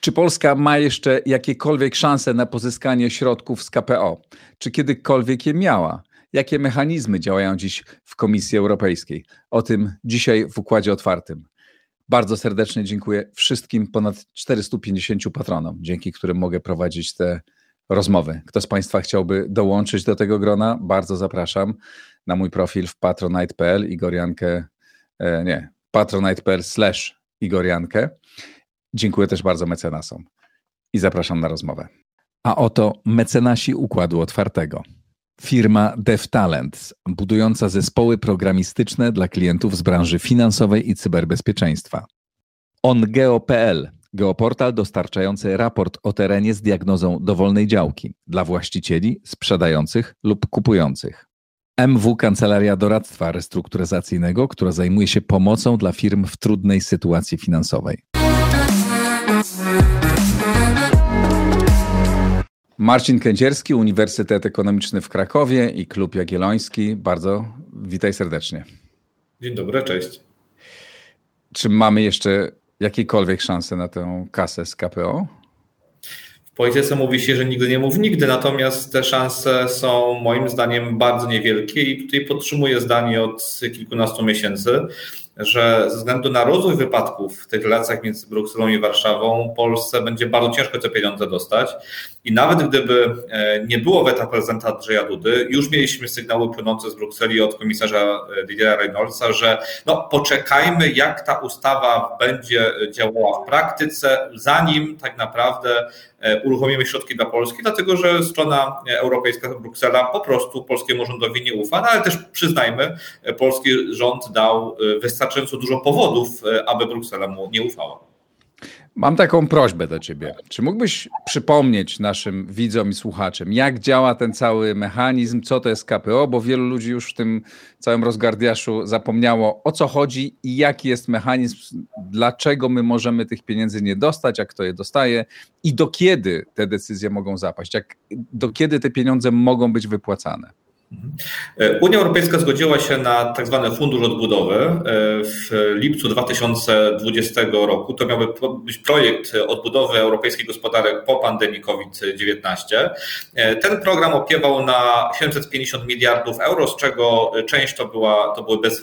Czy Polska ma jeszcze jakiekolwiek szanse na pozyskanie środków z KPO? Czy kiedykolwiek je miała? Jakie mechanizmy działają dziś w Komisji Europejskiej? O tym dzisiaj w Układzie Otwartym. Bardzo serdecznie dziękuję wszystkim ponad 450 patronom, dzięki którym mogę prowadzić te rozmowy. Kto z Państwa chciałby dołączyć do tego grona, bardzo zapraszam na mój profil w patronite.pl Igoriankę, e, nie, patronite.pl slash Igoriankę. Dziękuję też bardzo mecenasom i zapraszam na rozmowę. A oto mecenasi Układu Otwartego. Firma DevTalent, budująca zespoły programistyczne dla klientów z branży finansowej i cyberbezpieczeństwa. OnGeo.pl, geoportal dostarczający raport o terenie z diagnozą dowolnej działki dla właścicieli, sprzedających lub kupujących. MW Kancelaria Doradztwa Restrukturyzacyjnego, która zajmuje się pomocą dla firm w trudnej sytuacji finansowej. Marcin Kędzierski, Uniwersytet Ekonomiczny w Krakowie i Klub Jagielloński. Bardzo witaj serdecznie. Dzień dobry, cześć. Czy mamy jeszcze jakiekolwiek szanse na tę kasę z KPO? W polityce mówi się, że nigdy nie mów nigdy, natomiast te szanse są moim zdaniem bardzo niewielkie i tutaj podtrzymuję zdanie od kilkunastu miesięcy że ze względu na rozwój wypadków w tych relacjach między Brukselą i Warszawą, Polsce będzie bardzo ciężko te pieniądze dostać. I nawet gdyby e, nie było weta prezydenta Andrzeja Dudy, już mieliśmy sygnały płynące z Brukseli od komisarza e, Didiera Reynoldsa, że no, poczekajmy, jak ta ustawa będzie działała w praktyce, zanim tak naprawdę e, uruchomimy środki dla Polski, dlatego że strona europejska, Bruksela po prostu polskiemu rządowi nie ufa, no, ale też przyznajmy, polski rząd dał wystarczająco dużo powodów, aby Bruksela mu nie ufała. Mam taką prośbę do ciebie. Czy mógłbyś przypomnieć naszym widzom i słuchaczom, jak działa ten cały mechanizm, co to jest KPO, bo wielu ludzi już w tym całym rozgardiaszu zapomniało o co chodzi i jaki jest mechanizm, dlaczego my możemy tych pieniędzy nie dostać, jak kto je dostaje i do kiedy te decyzje mogą zapaść, jak, do kiedy te pieniądze mogą być wypłacane. E, Unia Europejska zgodziła się na tak zwany fundusz odbudowy e, w lipcu 2020 roku. To miałby być projekt odbudowy europejskich gospodarek po pandemii COVID-19. E, ten program opiewał na 750 miliardów euro, z czego część to, była, to były bez,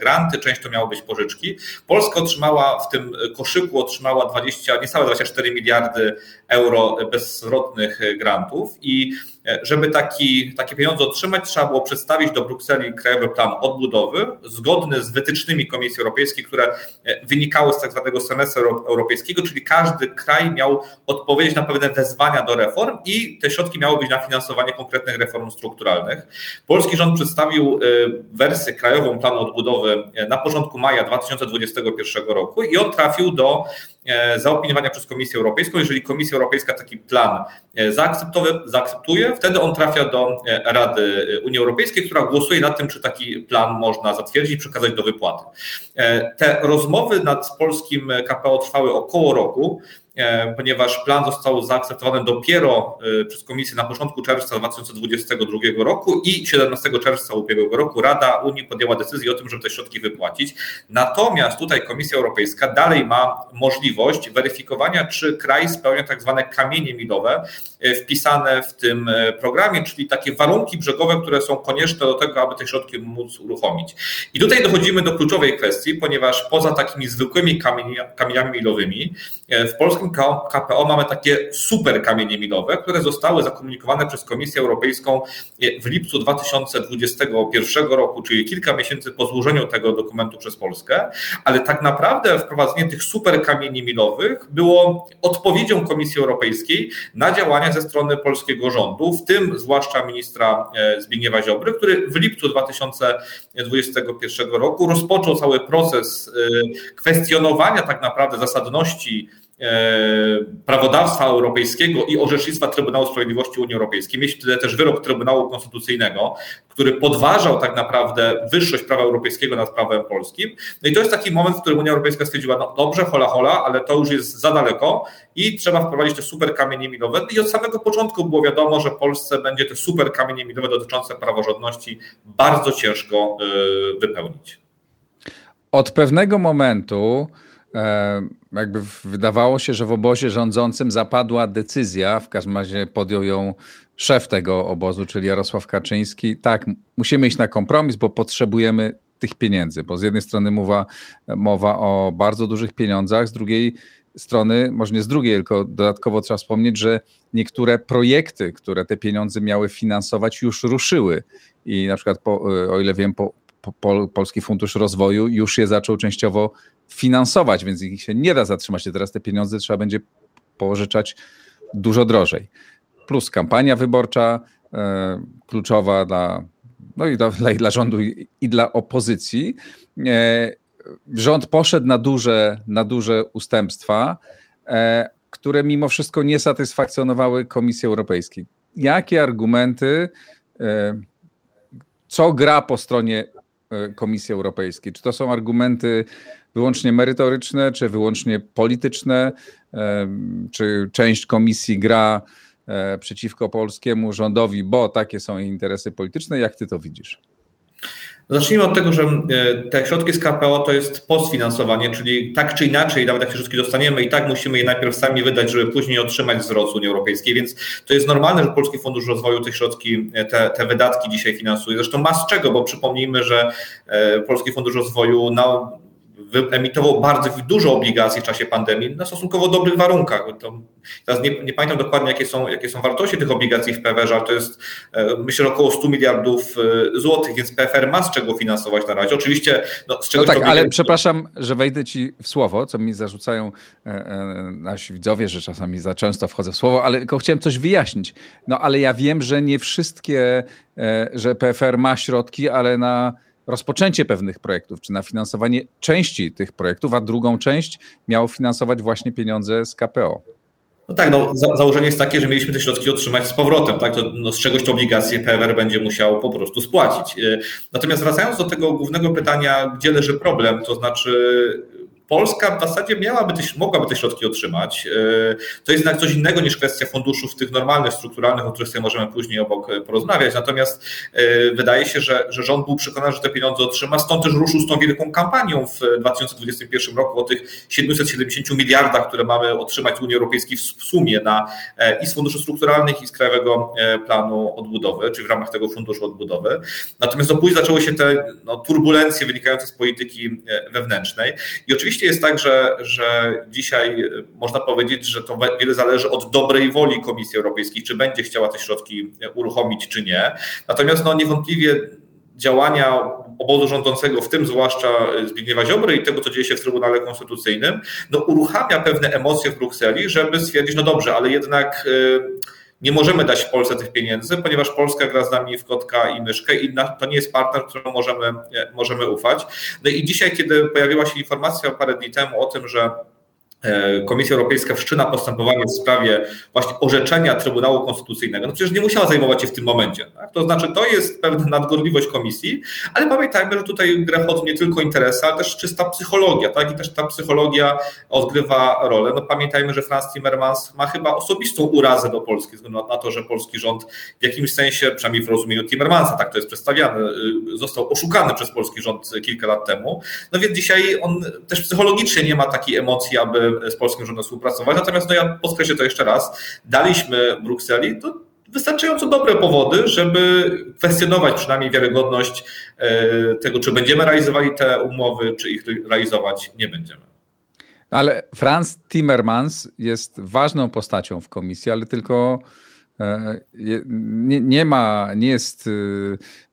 granty, część to miały być pożyczki. Polska otrzymała w tym koszyku otrzymała 20, niecałe 24 miliardy euro bezwrotnych grantów i żeby taki, takie pieniądze otrzymać, trzeba było przedstawić do Brukseli Krajowy Plan Odbudowy, zgodny z wytycznymi Komisji Europejskiej, które e, wynikały z tak zwanego semestru europejskiego, czyli każdy kraj miał odpowiedzieć na pewne wezwania do reform i te środki miały być na finansowanie konkretnych reform strukturalnych. Polski rząd przedstawił e, wersję Krajową Planu Odbudowy e, na początku maja 2021 roku i on trafił do E, zaopiniowania przez Komisję Europejską. Jeżeli Komisja Europejska taki plan e, zaakceptuje, wtedy on trafia do e, Rady Unii Europejskiej, która głosuje nad tym, czy taki plan można zatwierdzić i przekazać do wypłaty. Te rozmowy nad polskim KPO trwały około roku. E, ponieważ plan został zaakceptowany dopiero e, przez Komisję na początku czerwca 2022 roku i 17 czerwca ubiegłego roku Rada Unii podjęła decyzję o tym, żeby te środki wypłacić. Natomiast tutaj Komisja Europejska dalej ma możliwość weryfikowania, czy kraj spełnia tak zwane kamienie milowe e, wpisane w tym programie, czyli takie warunki brzegowe, które są konieczne do tego, aby te środki móc uruchomić. I tutaj dochodzimy do kluczowej kwestii, ponieważ poza takimi zwykłymi kamieniami milowymi w polskim polskim KPO mamy takie super kamienie milowe, które zostały zakomunikowane przez Komisję Europejską w lipcu 2021 roku, czyli kilka miesięcy po złożeniu tego dokumentu przez Polskę, ale tak naprawdę wprowadzenie tych super kamieni milowych było odpowiedzią Komisji Europejskiej na działania ze strony polskiego rządu, w tym zwłaszcza ministra e, Zbigniewa Ziobry, który w lipcu 2021 roku rozpoczął cały proces e, kwestionowania tak naprawdę zasadności prawodawstwa europejskiego i orzecznictwa Trybunału Sprawiedliwości Unii Europejskiej. Mieliśmy też wyrok Trybunału Konstytucyjnego, który podważał tak naprawdę wyższość prawa europejskiego nad prawem polskim. No i to jest taki moment, w którym Unia Europejska stwierdziła, no dobrze, hola hola, ale to już jest za daleko i trzeba wprowadzić te super kamienie milowe. I od samego początku było wiadomo, że Polsce będzie te super kamienie milowe dotyczące praworządności bardzo ciężko wypełnić. Od pewnego momentu e, jakby wydawało się, że w obozie rządzącym zapadła decyzja, w każdym razie podjął ją szef tego obozu, czyli Jarosław Kaczyński. Tak, musimy iść na kompromis, bo potrzebujemy tych pieniędzy, bo z jednej strony mowa, mowa o bardzo dużych pieniądzach, z drugiej strony, może nie z drugiej, tylko dodatkowo trzeba wspomnieć, że niektóre projekty, które te pieniądze miały finansować, już ruszyły. I na przykład, po, o ile wiem, po, po, Polski Fundusz Rozwoju już je zaczął częściowo finansować, więc ich się nie da zatrzymać. Teraz te pieniądze trzeba będzie pożyczać dużo drożej. Plus kampania wyborcza e, kluczowa dla, no i dla, dla rządu i, i, dla opozycji. E, rząd poszedł na duże, na duże ustępstwa, e, które mimo wszystko nie satysfakcjonowały Komisji Europejskiej. Jakie argumenty, co gra po stronie Komisji Europejskiej? Czy to są argumenty wyłącznie merytoryczne, czy wyłącznie polityczne? E, czy część komisji gra przeciwko polskiemu rządowi, bo takie są interesy polityczne? Jak ty to widzisz? Zacznijmy od tego, że e, te środki z KPO to jest postfinansowanie, czyli tak czy inaczej, nawet jak te środki dostaniemy, i tak musimy je najpierw sami wydać, żeby później otrzymać wzrost Unii Europejskiej, więc to jest normalne, że Polski Fundusz Rozwoju te środki, e, te, te wydatki dzisiaj finansuje. Zresztą ma z czego, bo przypomnijmy, że e, Polski Fundusz Rozwoju na wyemitował bardzo dużo obligacji w czasie pandemii na stosunkowo dobrych warunkach. To, teraz nie, nie, pamiętam dokładnie, jakie są, jakie są wartości tych obligacji w PFR, ale to jest e, myślę około 100 miliardów e, złotych, więc PFR ma z czego finansować na razie. Oczywiście no, z czego no tak, ale przepraszam, że wejdę ci w słowo, co mi zarzucają e, nasi widzowie, że czasami za często wchodzę w słowo, ale tylko chciałem coś wyjaśnić. No ale ja wiem, że nie wszystkie, że PFR ma środki, ale na rozpoczęcie pewnych projektów, czy na finansowanie części tych projektów, a drugą część miało finansować właśnie pieniądze z KPO. No tak, no, za, założenie jest takie, że mieliśmy te środki otrzymać z powrotem, tak? To, no, z czegoś te obligacje PWR będzie musiał po prostu spłacić. Y, natomiast wracając do tego głównego pytania, gdzie leży problem, to znaczy Polska w zasadzie miałaby te, mogłaby te środki otrzymać. E, to jest jednak coś innego niż kwestia funduszów tych normalnych, strukturalnych, o których sobie możemy później obok e, porozmawiać. Natomiast e, wydaje się, że, że rząd był przekonany, że te pieniądze otrzyma, stąd też ruszył z tą wielką kampanią w 2021 roku o tych 770 miliardach, które mamy otrzymać z Unii Europejskiej w sumie na, i z funduszy strukturalnych, i z Krajowego Planu Odbudowy, czyli w ramach tego funduszu odbudowy. Natomiast no, później zaczęły się te no, turbulencje wynikające z polityki wewnętrznej. I oczywiście Rzeczywiście jest tak, że, że dzisiaj e, można powiedzieć, że to wiele zależy od dobrej woli Komisji Europejskiej, czy będzie chciała te środki e, uruchomić, czy nie. Natomiast no, niewątpliwie działania obozu rządzącego, w tym zwłaszcza Zbigniewa Ziobry i tego, co dzieje się w Trybunale Konstytucyjnym, no uruchamia pewne emocje w Brukseli, żeby stwierdzić, no dobrze, ale jednak e, nie możemy dać Polsce tych pieniędzy, ponieważ Polska gra z nami w kotka i myszkę i to nie jest partner, któremu możemy, możemy ufać. No i dzisiaj, kiedy pojawiła się informacja parę dni temu o tym, że Komisja Europejska wszczyna postępowanie w sprawie właśnie orzeczenia Trybunału Konstytucyjnego, no przecież nie musiała zajmować się w tym momencie. Tak? To znaczy, to jest pewna nadgorliwość komisji, ale pamiętajmy, że tutaj grę chodzą nie tylko interesy, ale też czysta psychologia, tak? I też ta psychologia odgrywa rolę. No pamiętajmy, że Franz Timmermans ma chyba osobistą urazę do Polski, względu na to, że polski rząd w jakimś sensie, przynajmniej w rozumieniu Timmermansa, tak to jest przedstawiane, y, został oszukany przez polski rząd kilka lat temu. No więc dzisiaj on też psychologicznie nie ma takiej emocji, aby z polskim rządem współpracować. Natomiast no ja podkreślę to jeszcze raz, daliśmy Brukseli to wystarczająco dobre powody, żeby kwestionować przynajmniej wiarygodność e, tego, czy będziemy realizowali te umowy, czy ich realizować nie będziemy. Ale Franz Timmermans jest ważną postacią w komisji, ale tylko e, nie, nie ma, nie jest,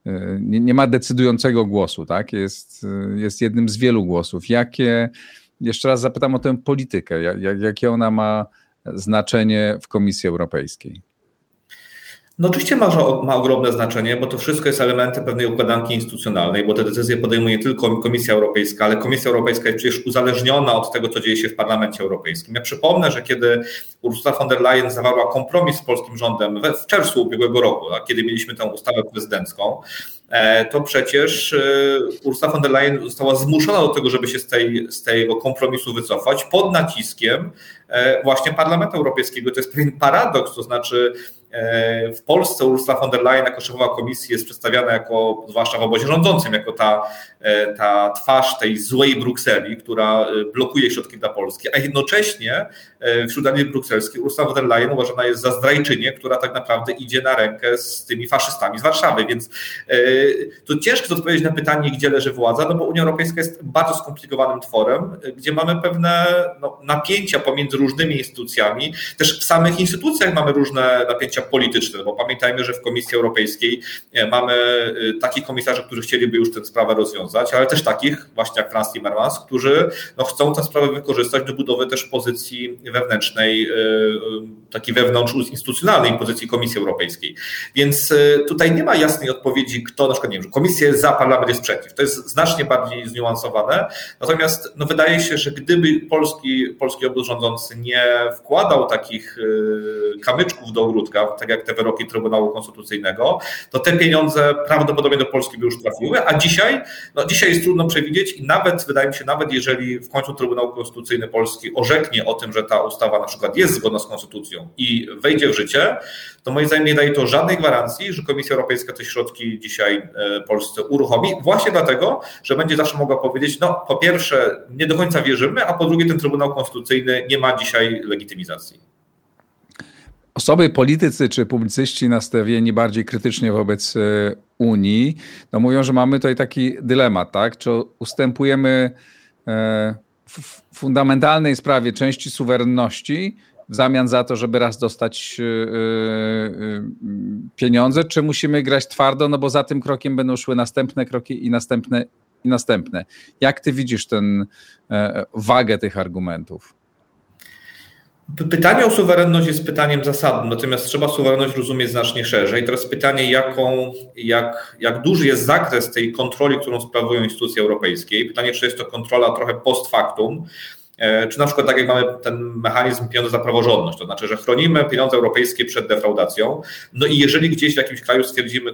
e, nie, nie ma decydującego głosu, tak? Jest, jest jednym z wielu głosów. Jakie jeszcze raz zapytam o tę politykę. Jak, jakie ona ma znaczenie w Komisji Europejskiej? No oczywiście ma, ma ogromne znaczenie, bo to wszystko jest elementem pewnej układanki instytucjonalnej, bo te decyzje podejmuje nie tylko Komisja Europejska, ale Komisja Europejska jest przecież uzależniona od tego, co dzieje się w Parlamencie Europejskim. Ja przypomnę, że kiedy Ursula von der Leyen zawarła kompromis z polskim rządem w czerwcu ubiegłego roku, kiedy mieliśmy tę ustawę prezydencką, e, to przecież e, Ursula von der Leyen została zmuszona do tego, żeby się z, tej, z tego kompromisu wycofać pod naciskiem e, właśnie Parlamentu Europejskiego. To jest pewien paradoks, to znaczy w Polsce Ursula von der Leyen jako szefowa komisji jest przedstawiana jako, zwłaszcza w obozie rządzącym, jako ta, e, ta twarz tej złej Brukseli, która e, blokuje środki dla Polski, a jednocześnie wśród elit brukselskich Ursula von der Leyen uważana jest za zdrajczynię, która tak naprawdę idzie na rękę z tymi faszystami z Warszawy, więc to ciężko odpowiedzieć na pytanie, gdzie leży władza, no bo Unia Europejska jest bardzo skomplikowanym tworem, gdzie mamy pewne no, napięcia pomiędzy różnymi instytucjami, też w samych instytucjach mamy różne napięcia polityczne, bo pamiętajmy, że w Komisji Europejskiej e, mamy e, takich komisarzy, którzy chcieliby już tę sprawę rozwiązać, ale też takich, właśnie jak Franz Timmermans, którzy no, chcą tę sprawę wykorzystać do budowy też pozycji wewnętrznej, e, takiej wewnątrz instytucjonalnej pozycji Komisji Europejskiej. Więc tutaj nie ma jasnej odpowiedzi, kto na przykład, nie wiem, komisja jest za, parlament jest przeciw. To jest znacznie bardziej zniuansowane. Natomiast no, wydaje się, że gdyby polski, polski obóz rządzący nie wkładał takich kamyczków do ogródka, tak jak te wyroki Trybunału Konstytucyjnego, to te pieniądze prawdopodobnie do Polski by już trafiły, a dzisiaj, no dzisiaj jest trudno przewidzieć i nawet, wydaje mi się, nawet jeżeli w końcu Trybunał Konstytucyjny Polski orzeknie o tym, że ta ustawa na przykład jest zgodna z Konstytucją i wejdzie w życie, to moim zdaniem nie daje to żadnej gwarancji, że Komisja Europejska te środki dzisiaj e, Polsce uruchomi, właśnie dlatego, że będzie zawsze mogła powiedzieć, no po pierwsze nie do końca wierzymy, a po drugie ten Trybunał Konstytucyjny nie ma dzisiaj legitymizacji osoby, politycy czy publicyści nastawieni bardziej krytycznie wobec e, Unii, no mówią, że mamy tutaj taki dylemat, tak? Czy ustępujemy e, w fundamentalnej sprawie części suwerenności w zamian za to, żeby raz dostać e, pieniądze, czy musimy grać twardo, no bo za tym krokiem będą szły następne kroki i następne i następne. Jak ty widzisz ten wagę tych argumentów? Pytanie o suwerenność jest pytaniem zasadnym, natomiast trzeba suwerenność rozumieć znacznie szerzej. Teraz pytanie, jaką, jak, jak duży jest zakres tej kontroli, którą sprawują instytucje europejskie. Pytanie, czy jest to kontrola trochę post factum, e, czy na przykład tak jak mamy ten mechanizm pieniądze za praworządność, to znaczy, że chronimy pieniądze europejskie przed defraudacją, no i jeżeli gdzieś w jakimś kraju stwierdzimy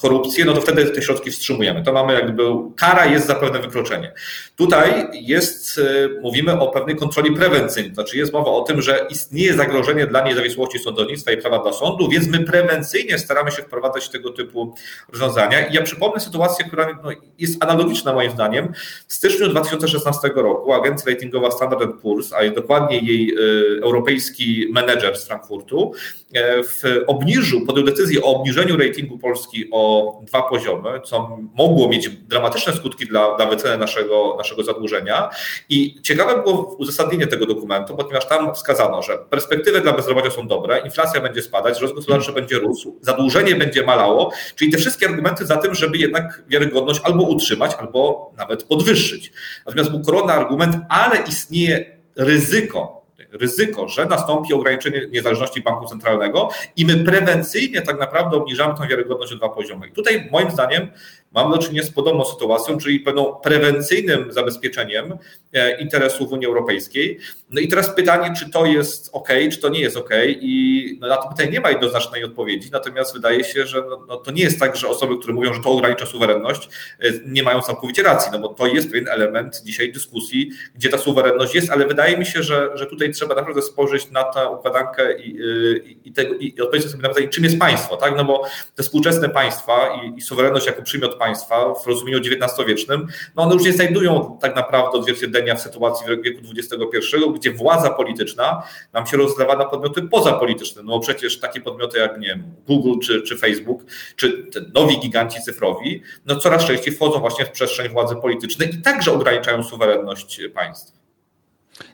korupcję, no to wtedy te środki wstrzymujemy. To mamy jakby, kara jest za pewne wykroczenie. Tutaj jest, y, mówimy o pewnej kontroli prewencyjnej, znaczy jest mowa o tym, że istnieje zagrożenie dla niezawisłości sądownictwa i prawa dla sądu, więc my prewencyjnie staramy się wprowadzać tego typu rozwiązania. I ja przypomnę sytuację, która no, jest analogiczna moim zdaniem. W styczniu 2016 roku agencja ratingowa Standard Poor's, a dokładnie jej y, europejski menedżer z Frankfurtu, y, w obniżył, podjął decyzję o obniżeniu ratingu Polski o dwa poziomy, co mogło mieć dramatyczne skutki dla, dla wyceny naszego, naszego zadłużenia. I ciekawe było uzasadnienie tego dokumentu, ponieważ tam wskazano, że perspektywy dla bezrobocia są dobre, inflacja będzie spadać, wzrost gospodarczy będzie rósł, zadłużenie będzie malało, czyli te wszystkie argumenty za tym, żeby jednak wiarygodność albo utrzymać, albo nawet podwyższyć. Natomiast był korona argument, ale istnieje ryzyko ryzyko, że nastąpi ograniczenie niezależności banku centralnego i my prewencyjnie tak naprawdę obniżamy tę wiarygodność o dwa poziomy. I tutaj moim zdaniem Mamy do czynienia z podobną sytuacją, czyli pewną prewencyjnym zabezpieczeniem e, interesów Unii Europejskiej. No i teraz pytanie, czy to jest ok, czy to nie jest ok, i no na to pytanie nie ma jednoznacznej odpowiedzi. Natomiast wydaje się, że no, no to nie jest tak, że osoby, które mówią, że to ogranicza suwerenność, e, nie mają całkowicie racji, no bo to jest pewien element dzisiaj dyskusji, gdzie ta suwerenność jest, ale wydaje mi się, że, że tutaj trzeba naprawdę spojrzeć na tę układankę i, i, i, tego, i odpowiedzieć sobie na pytanie, czym jest państwo, tak? No bo te współczesne państwa i, i suwerenność jako przymiot państwa w rozumieniu XIX-wiecznym, no one już nie znajdują tak naprawdę odzwierciedlenia w sytuacji w wieku XXI, gdzie władza polityczna nam się rozlewa na podmioty pozapolityczne. No przecież takie podmioty jak nie wiem, Google czy, czy Facebook, czy nowi giganci cyfrowi, no coraz częściej wchodzą właśnie w przestrzeń władzy politycznej i także ograniczają suwerenność państw.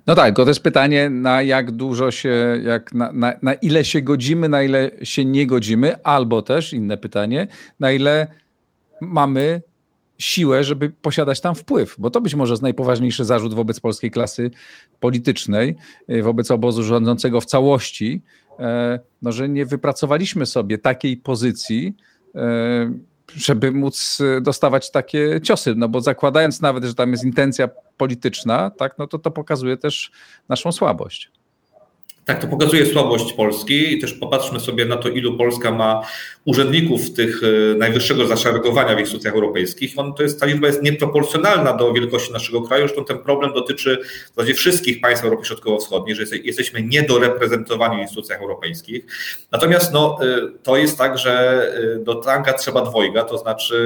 No tak, to jest pytanie, na jak dużo się, jak na, na, na ile się godzimy, na ile się nie godzimy, albo też inne pytanie, na ile mamy siłę, żeby posiadać tam wpływ, bo to być może jest najpoważniejszy zarzut wobec polskiej klasy politycznej, y, wobec obozu rządzącego w całości, no, że nie wypracowaliśmy sobie takiej pozycji, żeby móc dostawać takie ciosy, no bo zakładając nawet, że tam jest intencja polityczna, tak, no to to pokazuje też naszą słabość. Tak, to pokazuje słabość Polski i też popatrzmy sobie na to, ilu Polska ma urzędników tych e, najwyższego zaszeregowania w instytucjach europejskich. On, to jest, ta liczba jest nieproporcjonalna do wielkości naszego kraju. Zresztą ten problem dotyczy w zasadzie wszystkich państw Europy Środkowo-Wschodniej, że jesteśmy niedoreprezentowani w instytucjach europejskich. Natomiast no, e, to jest tak, że e, do tanga trzeba dwojga, to znaczy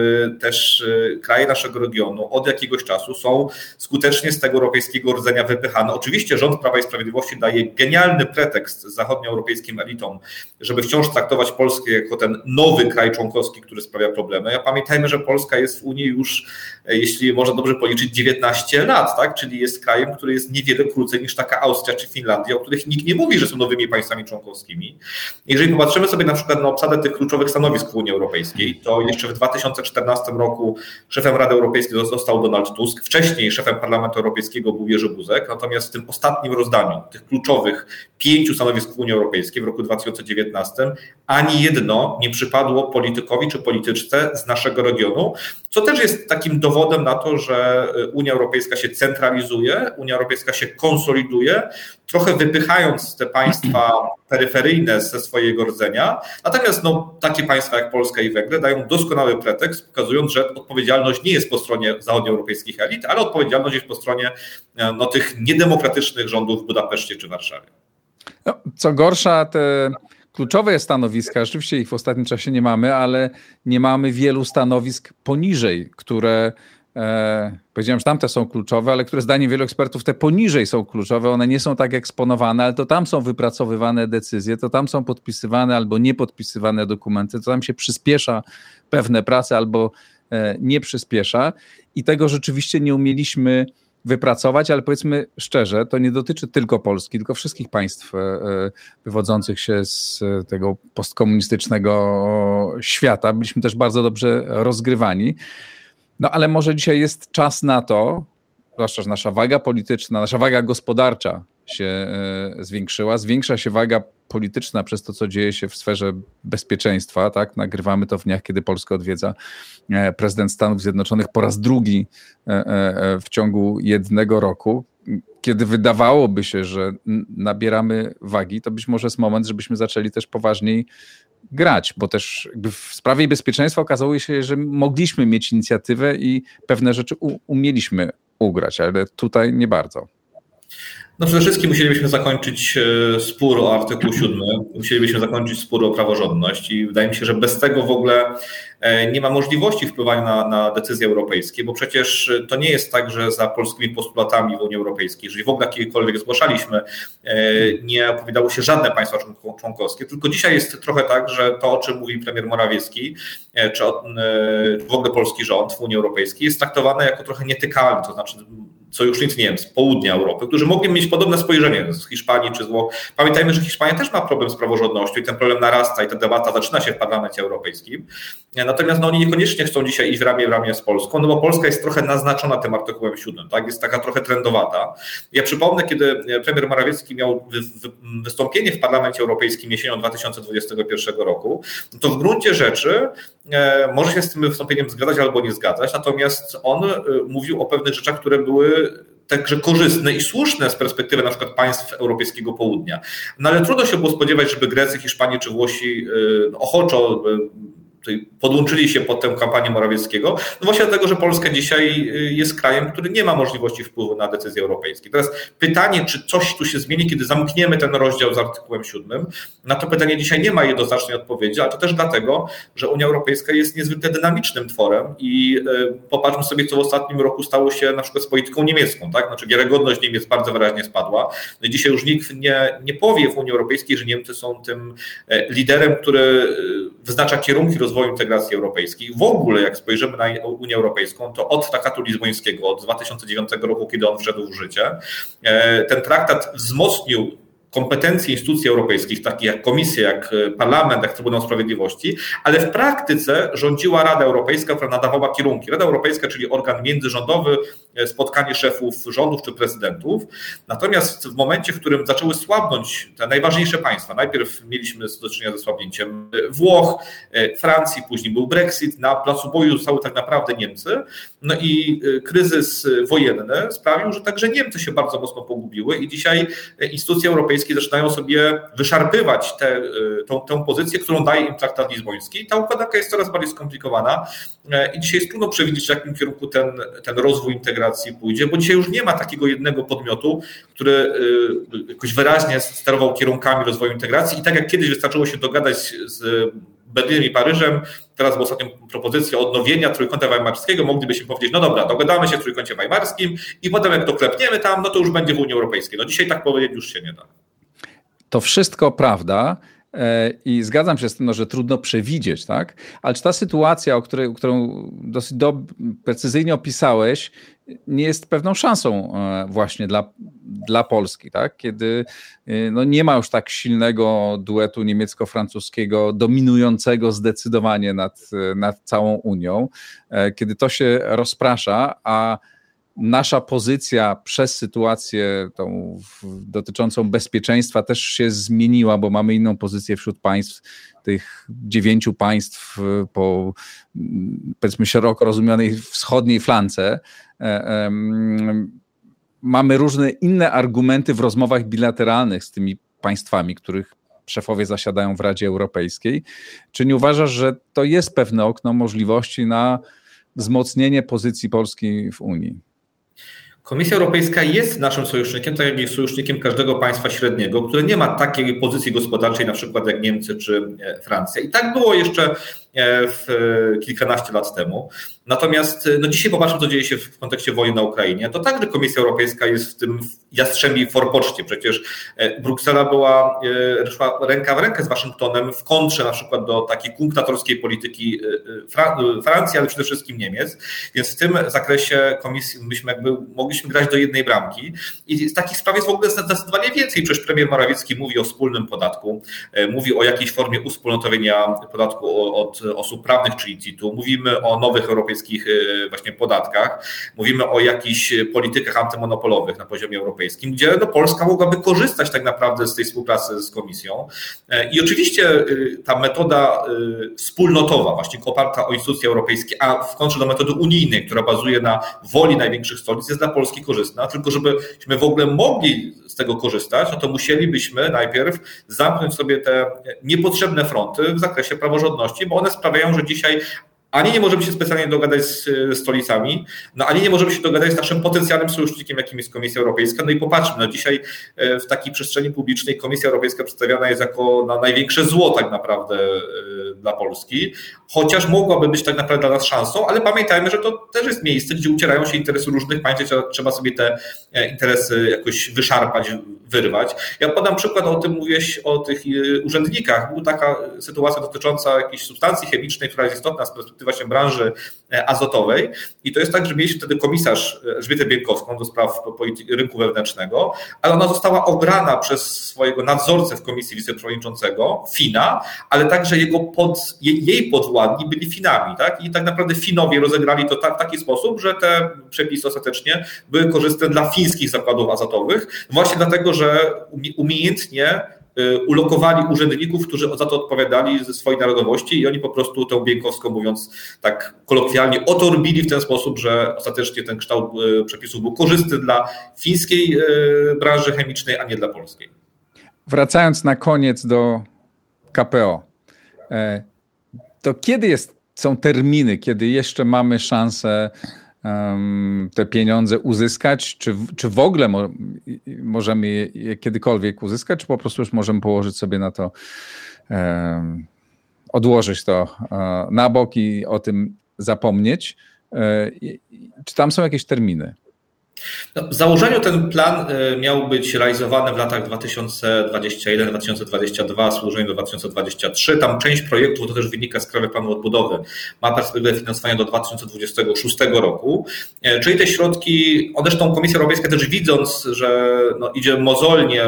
też kraje naszego regionu od jakiegoś czasu są skutecznie z tego europejskiego rdzenia wypychane. Oczywiście rząd Prawa i Sprawiedliwości daje genialny pretekst zachodnioeuropejskim elitom, żeby wciąż traktować Polskę jako ten nowy kraj członkowski, który sprawia problemy. Ja pamiętajmy, że Polska jest w Unii już, e, jeśli można dobrze policzyć, 19 lat, tak? czyli jest krajem, który jest niewiele krócej niż taka Austria czy Finlandia, o których nikt nie mówi, że są nowymi państwami członkowskimi. Jeżeli popatrzymy sobie na przykład na obsadę tych kluczowych stanowisk w Unii Europejskiej, to jeszcze w 2014 roku szefem Rady Europejskiej został Donald Tusk, wcześniej szefem Parlamentu Europejskiego był Jerzy Buzek, natomiast w tym ostatnim rozdaniu tych kluczowych pięciu stanowisk w Unii Europejskiej w roku 2019 ani jedno nie przypadło politykowi czy polityczce z naszego regionu, co też jest takim dowodem na to, że Unia Europejska się centralizuje, Unia Europejska się konsoliduje, trochę wypychając te państwa peryferyjne ze swojego rdzenia. Natomiast no, takie państwa jak Polska i Węgry dają doskonały pretekst, pokazując, że odpowiedzialność nie jest po stronie zachodnioeuropejskich elit, ale odpowiedzialność jest po stronie no, tych niedemokratycznych rządów w Budapeszcie czy Warszawie. No, co gorsza, te kluczowe stanowiska, rzeczywiście ich w ostatnim czasie nie mamy, ale nie mamy wielu stanowisk poniżej, które e, powiedziałem, że tamte są kluczowe, ale które zdaniem wielu ekspertów te poniżej są kluczowe, one nie są tak eksponowane, ale to tam są wypracowywane decyzje, to tam są podpisywane albo niepodpisywane dokumenty, to tam się przyspiesza pewne prace albo e, nie przyspiesza. I tego rzeczywiście nie umieliśmy wypracować, ale powiedzmy szczerze, to nie dotyczy tylko Polski, tylko wszystkich państw e, e, wywodzących się z tego postkomunistycznego świata. Byliśmy też bardzo dobrze rozgrywani. No ale może dzisiaj jest czas na to, zwłaszcza, że nasza waga polityczna, nasza waga gospodarcza się e, zwiększyła, zwiększa się waga polityczna przez to, co dzieje się w sferze bezpieczeństwa. Tak? Nagrywamy to w dniach, kiedy Polskę odwiedza e, prezydent Stanów Zjednoczonych po raz drugi e, w ciągu jednego roku. Kiedy wydawałoby się, że nabieramy wagi, to być może jest moment, żebyśmy zaczęli też poważniej grać, bo też w sprawie bezpieczeństwa okazało się, że mogliśmy mieć inicjatywę i pewne rzeczy umieliśmy ugrać, ale tutaj nie bardzo. No przede wszystkim musielibyśmy zakończyć e, spór o artykuł 7, musielibyśmy zakończyć spór o praworządność i wydaje mi się, że bez tego w ogóle e, nie ma możliwości wpływania na, na decyzje europejskie, bo przecież to nie jest tak, że za polskimi postulatami w Unii Europejskiej, jeżeli w ogóle jakiekolwiek zgłaszaliśmy, e, nie opowiadało się żadne państwa członkowskie, tylko dzisiaj jest trochę tak, że to, o czym mówi premier Morawiecki, czy w ogóle polski rząd w Unii Europejskiej jest traktowane jako trochę nietykalny, to znaczy sojusznicy, nie wiem, z południa Europy, którzy mogli mieć podobne spojrzenie z Hiszpanii czy z Włoch. Pamiętajmy, że Hiszpania też ma problem z praworządnością i ten problem narasta i ta debata zaczyna się w Parlamencie Europejskim. Natomiast no, oni niekoniecznie chcą dzisiaj iść ramię w ramię z Polską, no bo Polska jest trochę naznaczona tym artykułem 7, tak? Jest taka trochę trendowata. Ja przypomnę, kiedy premier Morawiecki miał wystąpienie w Parlamencie Europejskim jesienią 2021 roku, to w gruncie rzeczy może się z tym wystąpieniem zgadzać albo nie zgadzać, natomiast on e, mówił o pewnych rzeczach, które były także korzystne i słuszne z perspektywy na przykład państw europejskiego południa. No ale trudno się było spodziewać, żeby Grecy, Hiszpanie czy Włosi y, ochoczo y, podłączyli się pod tę kampanię Morawieckiego, no właśnie dlatego, że Polska dzisiaj y, jest krajem, który nie ma możliwości wpływu na decyzje europejskie. Teraz pytanie, czy coś tu się zmieni, kiedy zamkniemy ten rozdział z artykułem 7, na to pytanie dzisiaj nie ma jednoznacznej odpowiedzi, ale to też dlatego, że Unia Europejska jest niezwykle dynamicznym tworem i y, popatrzmy sobie, co w ostatnim roku stało się na przykład z polityką niemiecką, tak? Znaczy wiarygodność Niemiec bardzo wyraźnie spadła. No dzisiaj już nikt nie, nie powie w Unii Europejskiej, że Niemcy są tym e, liderem, który y, wyznacza kierunki rozwoju rozwoju integracji europejskiej. W ogóle, jak spojrzymy na Unię Europejską, to od traktatu lizbońskiego, od 2009 roku, kiedy on wszedł w życie, e, ten traktat wzmocnił kompetencje instytucji europejskich, takich jak Komisja, jak Parlament, jak Trybunał Sprawiedliwości, ale w praktyce rządziła Rada Europejska, która nadawała kierunki. Rada Europejska, czyli organ międzyrządowy, spotkanie szefów rządów czy prezydentów. Natomiast w momencie, w którym zaczęły słabnąć te najważniejsze państwa, najpierw mieliśmy do czynienia ze słabnięciem Włoch, Francji, później był Brexit, na placu boju zostały tak naprawdę Niemcy, no i kryzys wojenny sprawił, że także Niemcy się bardzo mocno pogubiły i dzisiaj instytucje europejskie zaczynają sobie wyszarpywać tę, tą, tę pozycję, którą daje im traktat lizboński. Ta układanka jest coraz bardziej skomplikowana i dzisiaj jest trudno przewidzieć, w jakim kierunku ten, ten rozwój integracji pójdzie, bo dzisiaj już nie ma takiego jednego podmiotu, który y, jakoś wyraźnie sterował kierunkami rozwoju integracji i tak jak kiedyś wystarczyło się dogadać z Berlinem i Paryżem, teraz była ostatnia propozycja odnowienia Trójkąta Weimarskiego, moglibyśmy powiedzieć, no dobra, dogadamy się w Trójkącie Weimarskim i potem jak to klepniemy tam, no to już będzie w Unii Europejskiej. No dzisiaj tak powiedzieć już się nie da. To wszystko prawda. E, I zgadzam się z tym, no, że trudno przewidzieć, tak? Ale czy ta sytuacja, o której, którą dosyć do, precyzyjnie opisałeś, nie jest pewną szansą e, właśnie dla, dla Polski, tak? Kiedy e, no, nie ma już tak silnego duetu niemiecko-francuskiego, dominującego zdecydowanie nad, nad całą Unią, kiedy to się rozprasza, a nasza pozycja przez sytuację tą dotyczącą bezpieczeństwa też się zmieniła, bo mamy inną pozycję wśród państw, tych dziewięciu państw po powiedzmy szeroko rozumianej wschodniej flance. E, mamy różne inne argumenty w rozmowach bilateralnych z tymi państwami, których szefowie zasiadają w Radzie Europejskiej. Czy nie uważasz, że to jest pewne okno możliwości na wzmocnienie pozycji Polski w Unii? Komisja Europejska jest naszym sojusznikiem, tak jak jest sojusznikiem każdego państwa średniego, które nie ma takiej pozycji gospodarczej, na przykład jak Niemcy czy e, Francja. I tak było jeszcze w kilkanaście lat temu. Natomiast no dzisiaj popatrzmy, co dzieje się w kontekście wojny na Ukrainie. To także Komisja Europejska jest w tym jastrzębiej forpoczcie. Przecież e, Bruksela była, e, szła ręka w rękę z Waszyngtonem w kontrze na przykład do takiej kunktatorskiej polityki Francji, ale przede wszystkim Niemiec. Więc w tym zakresie komisji myśmy jakby mogliśmy grać do jednej bramki. I z takich spraw jest w ogóle zdecydowanie więcej. Przecież premier Morawiecki mówi o wspólnym podatku, mówi o jakiejś formie uspólnotowienia podatku od osób prawnych, czyli CIT-u. Mówimy o nowych europejskich e, właśnie podatkach, mówimy o jakichś politykach antymonopolowych na poziomie europejskim, gdzie no, Polska mogłaby korzystać tak naprawdę z tej współpracy z Komisją. E, I oczywiście e, ta metoda wspólnotowa, właśnie oparta o instytucje europejskie, a w kontrze do metody unijnej, która bazuje na woli największych stolic, jest dla Polski korzystna, tylko żebyśmy w ogóle mogli tego korzystać, no to musielibyśmy najpierw zamknąć sobie te niepotrzebne fronty w zakresie praworządności, bo one sprawiają, że dzisiaj ani nie możemy się specjalnie dogadać z stolicami, no ani nie możemy się dogadać z naszym potencjalnym sojusznikiem, jakim jest Komisja Europejska. No i popatrzmy, no dzisiaj e, w takiej przestrzeni publicznej Komisja Europejska przedstawiana jest jako na największe zło tak naprawdę e, dla Polski, chociaż mogłaby być tak naprawdę dla nas szansą, ale pamiętajmy, że to też jest miejsce, gdzie ucierają się interesy różnych państw, trzeba sobie te e, interesy jakoś wyszarpać, wyrwać. Ja podam przykład o tym, mówiłeś o tych urzędnikach. Była taka sytuacja dotycząca jakiejś substancji chemicznej, która jest istotna z perspektywy właśnie branży e, azotowej. I to jest tak, że mieliśmy wtedy komisarz Elżbietę Bienkowską do spraw rynku wewnętrznego, ale ona została obrana przez swojego nadzorcę w komisji wiceprzewodniczącego, Fina, ale także jego pod, jej podwładni byli Finami. Tak? I tak naprawdę Finowie rozegrali to tak, w taki sposób, że te przepisy ostatecznie były korzystne dla fińskich zakładów azotowych, właśnie dlatego, że umiejętnie Y, ulokowali urzędników, którzy za to odpowiadali ze swojej narodowości i oni po prostu tę Bieńkowską, mówiąc tak kolokwialnie, otorbili w ten sposób, że ostatecznie ten kształt y, przepisów był korzystny dla fińskiej y, branży chemicznej, a nie dla polskiej. Wracając na koniec do KPO, e, to kiedy jest, są terminy, kiedy jeszcze mamy szansę te pieniądze uzyskać? Czy, czy w ogóle mo możemy je kiedykolwiek uzyskać, czy po prostu już możemy położyć sobie na to, um, odłożyć to e, na bok i o tym zapomnieć? E, czy tam są jakieś terminy? No, w założeniu ten plan e, miał być realizowany w latach 2021-2022, służenie do 2023. Tam część projektów, to też wynika z Krajowego Planu Odbudowy, ma perspektywę finansowania do 2026 roku. E, czyli te środki, zresztą Komisja Europejska też widząc, że no, idzie mozolnie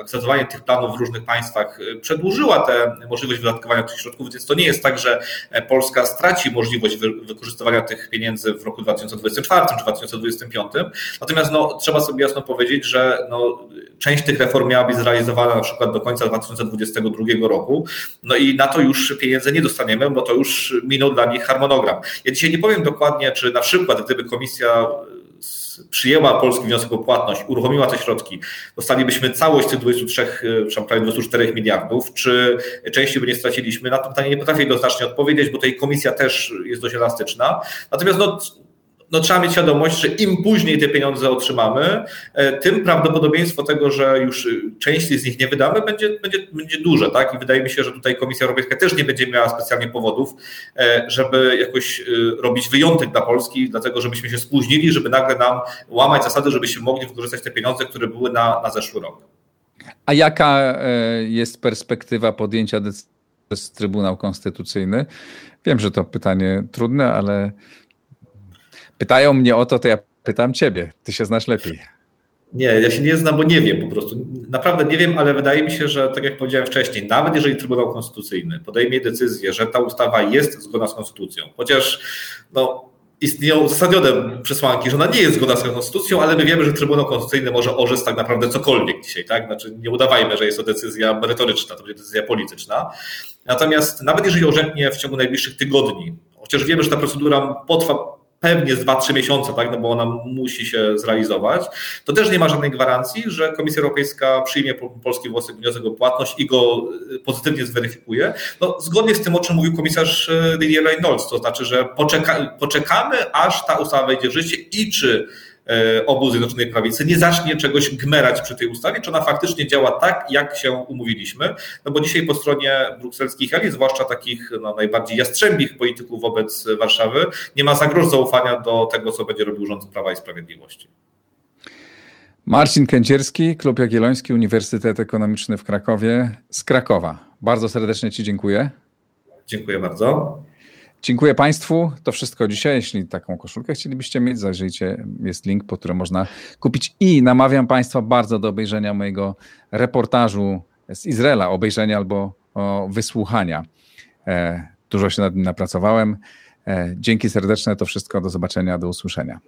akceptowanie tych planów w różnych państwach, e, przedłużyła tę możliwość wydatkowania tych środków, więc to nie jest tak, że Polska straci możliwość wykorzystywania tych pieniędzy w roku 2024 czy 2025. Natomiast no, trzeba sobie jasno powiedzieć, że no, część tych reform miała być zrealizowana na przykład do końca 2022 roku. No i na to już pieniędzy nie dostaniemy, bo to już minął dla nich harmonogram. Ja dzisiaj nie powiem dokładnie, czy na przykład gdyby komisja przyjęła polski wniosek o płatność, uruchomiła te środki, dostalibyśmy całość tych 23, przepraszam, prawie 24 miliardów, czy części by nie straciliśmy? Na to pytanie nie potrafię jednoznacznie odpowiedzieć, bo tutaj komisja też jest dość elastyczna. Natomiast no, no, trzeba mieć świadomość, że im później te pieniądze otrzymamy, e, tym prawdopodobieństwo tego, że już część z nich nie wydamy, będzie, będzie, będzie duże. Tak? I wydaje mi się, że tutaj Komisja Europejska też nie będzie miała specjalnie powodów, e, żeby jakoś e, robić wyjątek dla Polski, dlatego żebyśmy się spóźnili, żeby nagle nam łamać zasady, żebyśmy mogli wykorzystać te pieniądze, które były na, na zeszły rok. A jaka jest perspektywa podjęcia decyzji przez Trybunał Konstytucyjny? Wiem, że to pytanie trudne, ale pytają mnie o to, to ja pytam ciebie. Ty się znasz lepiej. Nie, ja się nie znam, bo nie wiem po prostu. Naprawdę nie wiem, ale wydaje mi się, że tak jak powiedziałem wcześniej, nawet jeżeli Trybunał Konstytucyjny podejmie decyzję, że ta ustawa jest zgodna z konstytucją, chociaż no, istnieją uzasadnione przesłanki, że ona nie jest zgodna z konstytucją, ale my wiemy, że Trybunał Konstytucyjny może orzec tak naprawdę cokolwiek dzisiaj, tak? Znaczy nie udawajmy, że jest to decyzja merytoryczna, to będzie decyzja polityczna. Natomiast nawet jeżeli orzeknie w ciągu najbliższych tygodni, chociaż wiemy, że ta procedura potrwa pewnie z 2-3 miesiące, tak, no bo ona musi się zrealizować, to też nie ma żadnej gwarancji, że Komisja Europejska przyjmie polski wniosek o płatność i go y, pozytywnie zweryfikuje. No, zgodnie z tym, o czym mówił komisarz y, Didier Reynolds, to znaczy, że poczeka, poczekamy, aż ta ustawa wejdzie w życie i czy obu Zjednoczonej Prawicy nie zacznie czegoś gmerać przy tej ustawie, czy ona faktycznie działa tak, jak się umówiliśmy. No bo dzisiaj po stronie brukselskich elit, zwłaszcza takich no, najbardziej jastrzębich polityków wobec Warszawy, nie ma zagroż zaufania do tego, co będzie robił rząd Prawa i Sprawiedliwości. Marcin Kędzierski, Klub Jagielloński, Uniwersytet Ekonomiczny w Krakowie z Krakowa. Bardzo serdecznie Ci dziękuję. Dziękuję bardzo. Dziękuję Państwu. To wszystko dzisiaj. Jeśli taką koszulkę chcielibyście mieć, zajrzyjcie, jest link, po którym można kupić. I namawiam Państwa bardzo do obejrzenia mojego reportażu z Izraela, obejrzenia albo wysłuchania. E, dużo się nad nim napracowałem. E, dzięki serdeczne, to wszystko. Do zobaczenia, do usłyszenia.